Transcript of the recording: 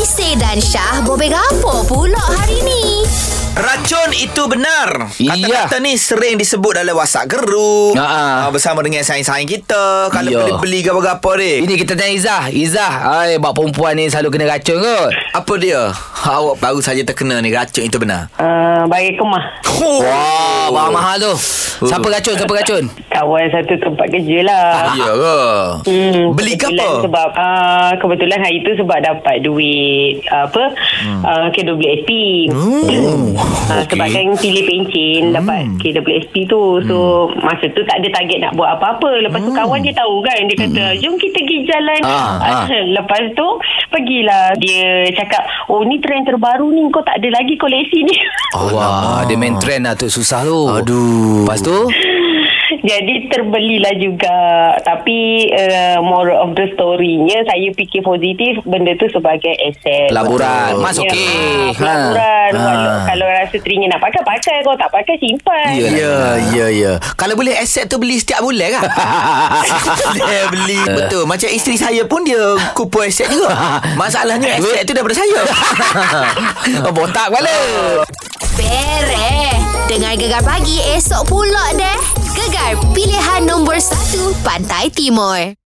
Ise dan Syah bobek apa pula hari ni? Racun itu benar. Kata-kata ni sering disebut dalam WhatsApp geruk. Ha-ha. Ah, bersama dengan saing-saing kita. Kalau beli-beli gapa-gapa ni. Ini kita tanya Izzah Izzah Ay, Bak perempuan ni selalu kena racun kot Apa dia? Awak baru saja terkena ni racun itu benar. Uh, bagi kemah. Oh. Wah Barang mahal tu Siapa racun Siapa racun Kawan satu tempat kerja lah. Ya ke? Hmm, Beli ke apa? Sebab uh, kebetulan hari tu sebab dapat duit uh, apa hmm. uh, KWSP. Hmm. Uh, Sebab okey. kan pilih pencen hmm. dapat KWSP tu. So hmm. masa tu tak ada target nak buat apa-apa. Lepas tu kawan dia tahu kan dia kata jom kita pergi jalan. Ah, ah. Lepas tu pergilah dia cakap oh ni trend terbaru ni kau tak ada lagi koleksi ni. Wah Dia main trend lah tu Susah tu Aduh. Lepas tu Jadi terbelilah juga Tapi uh, Moral of the story-nya Saya fikir positif Benda tu sebagai aset Pelaburan. Mas Ya, okey ah, Pelaburan Ha. Kalau, kalau rasa teringin nak pakai Pakai Kalau tak pakai simpan Ya. Ya, ya, ya. Kalau boleh aset tu beli setiap bulan kan? dia beli. Betul. Macam isteri saya pun dia kupon aset juga. Masalahnya aset tu daripada saya. oh, Botak kepala Bere. Dengar Gegar Pagi esok pula deh. Gegar pilihan nombor 1 Pantai Timur.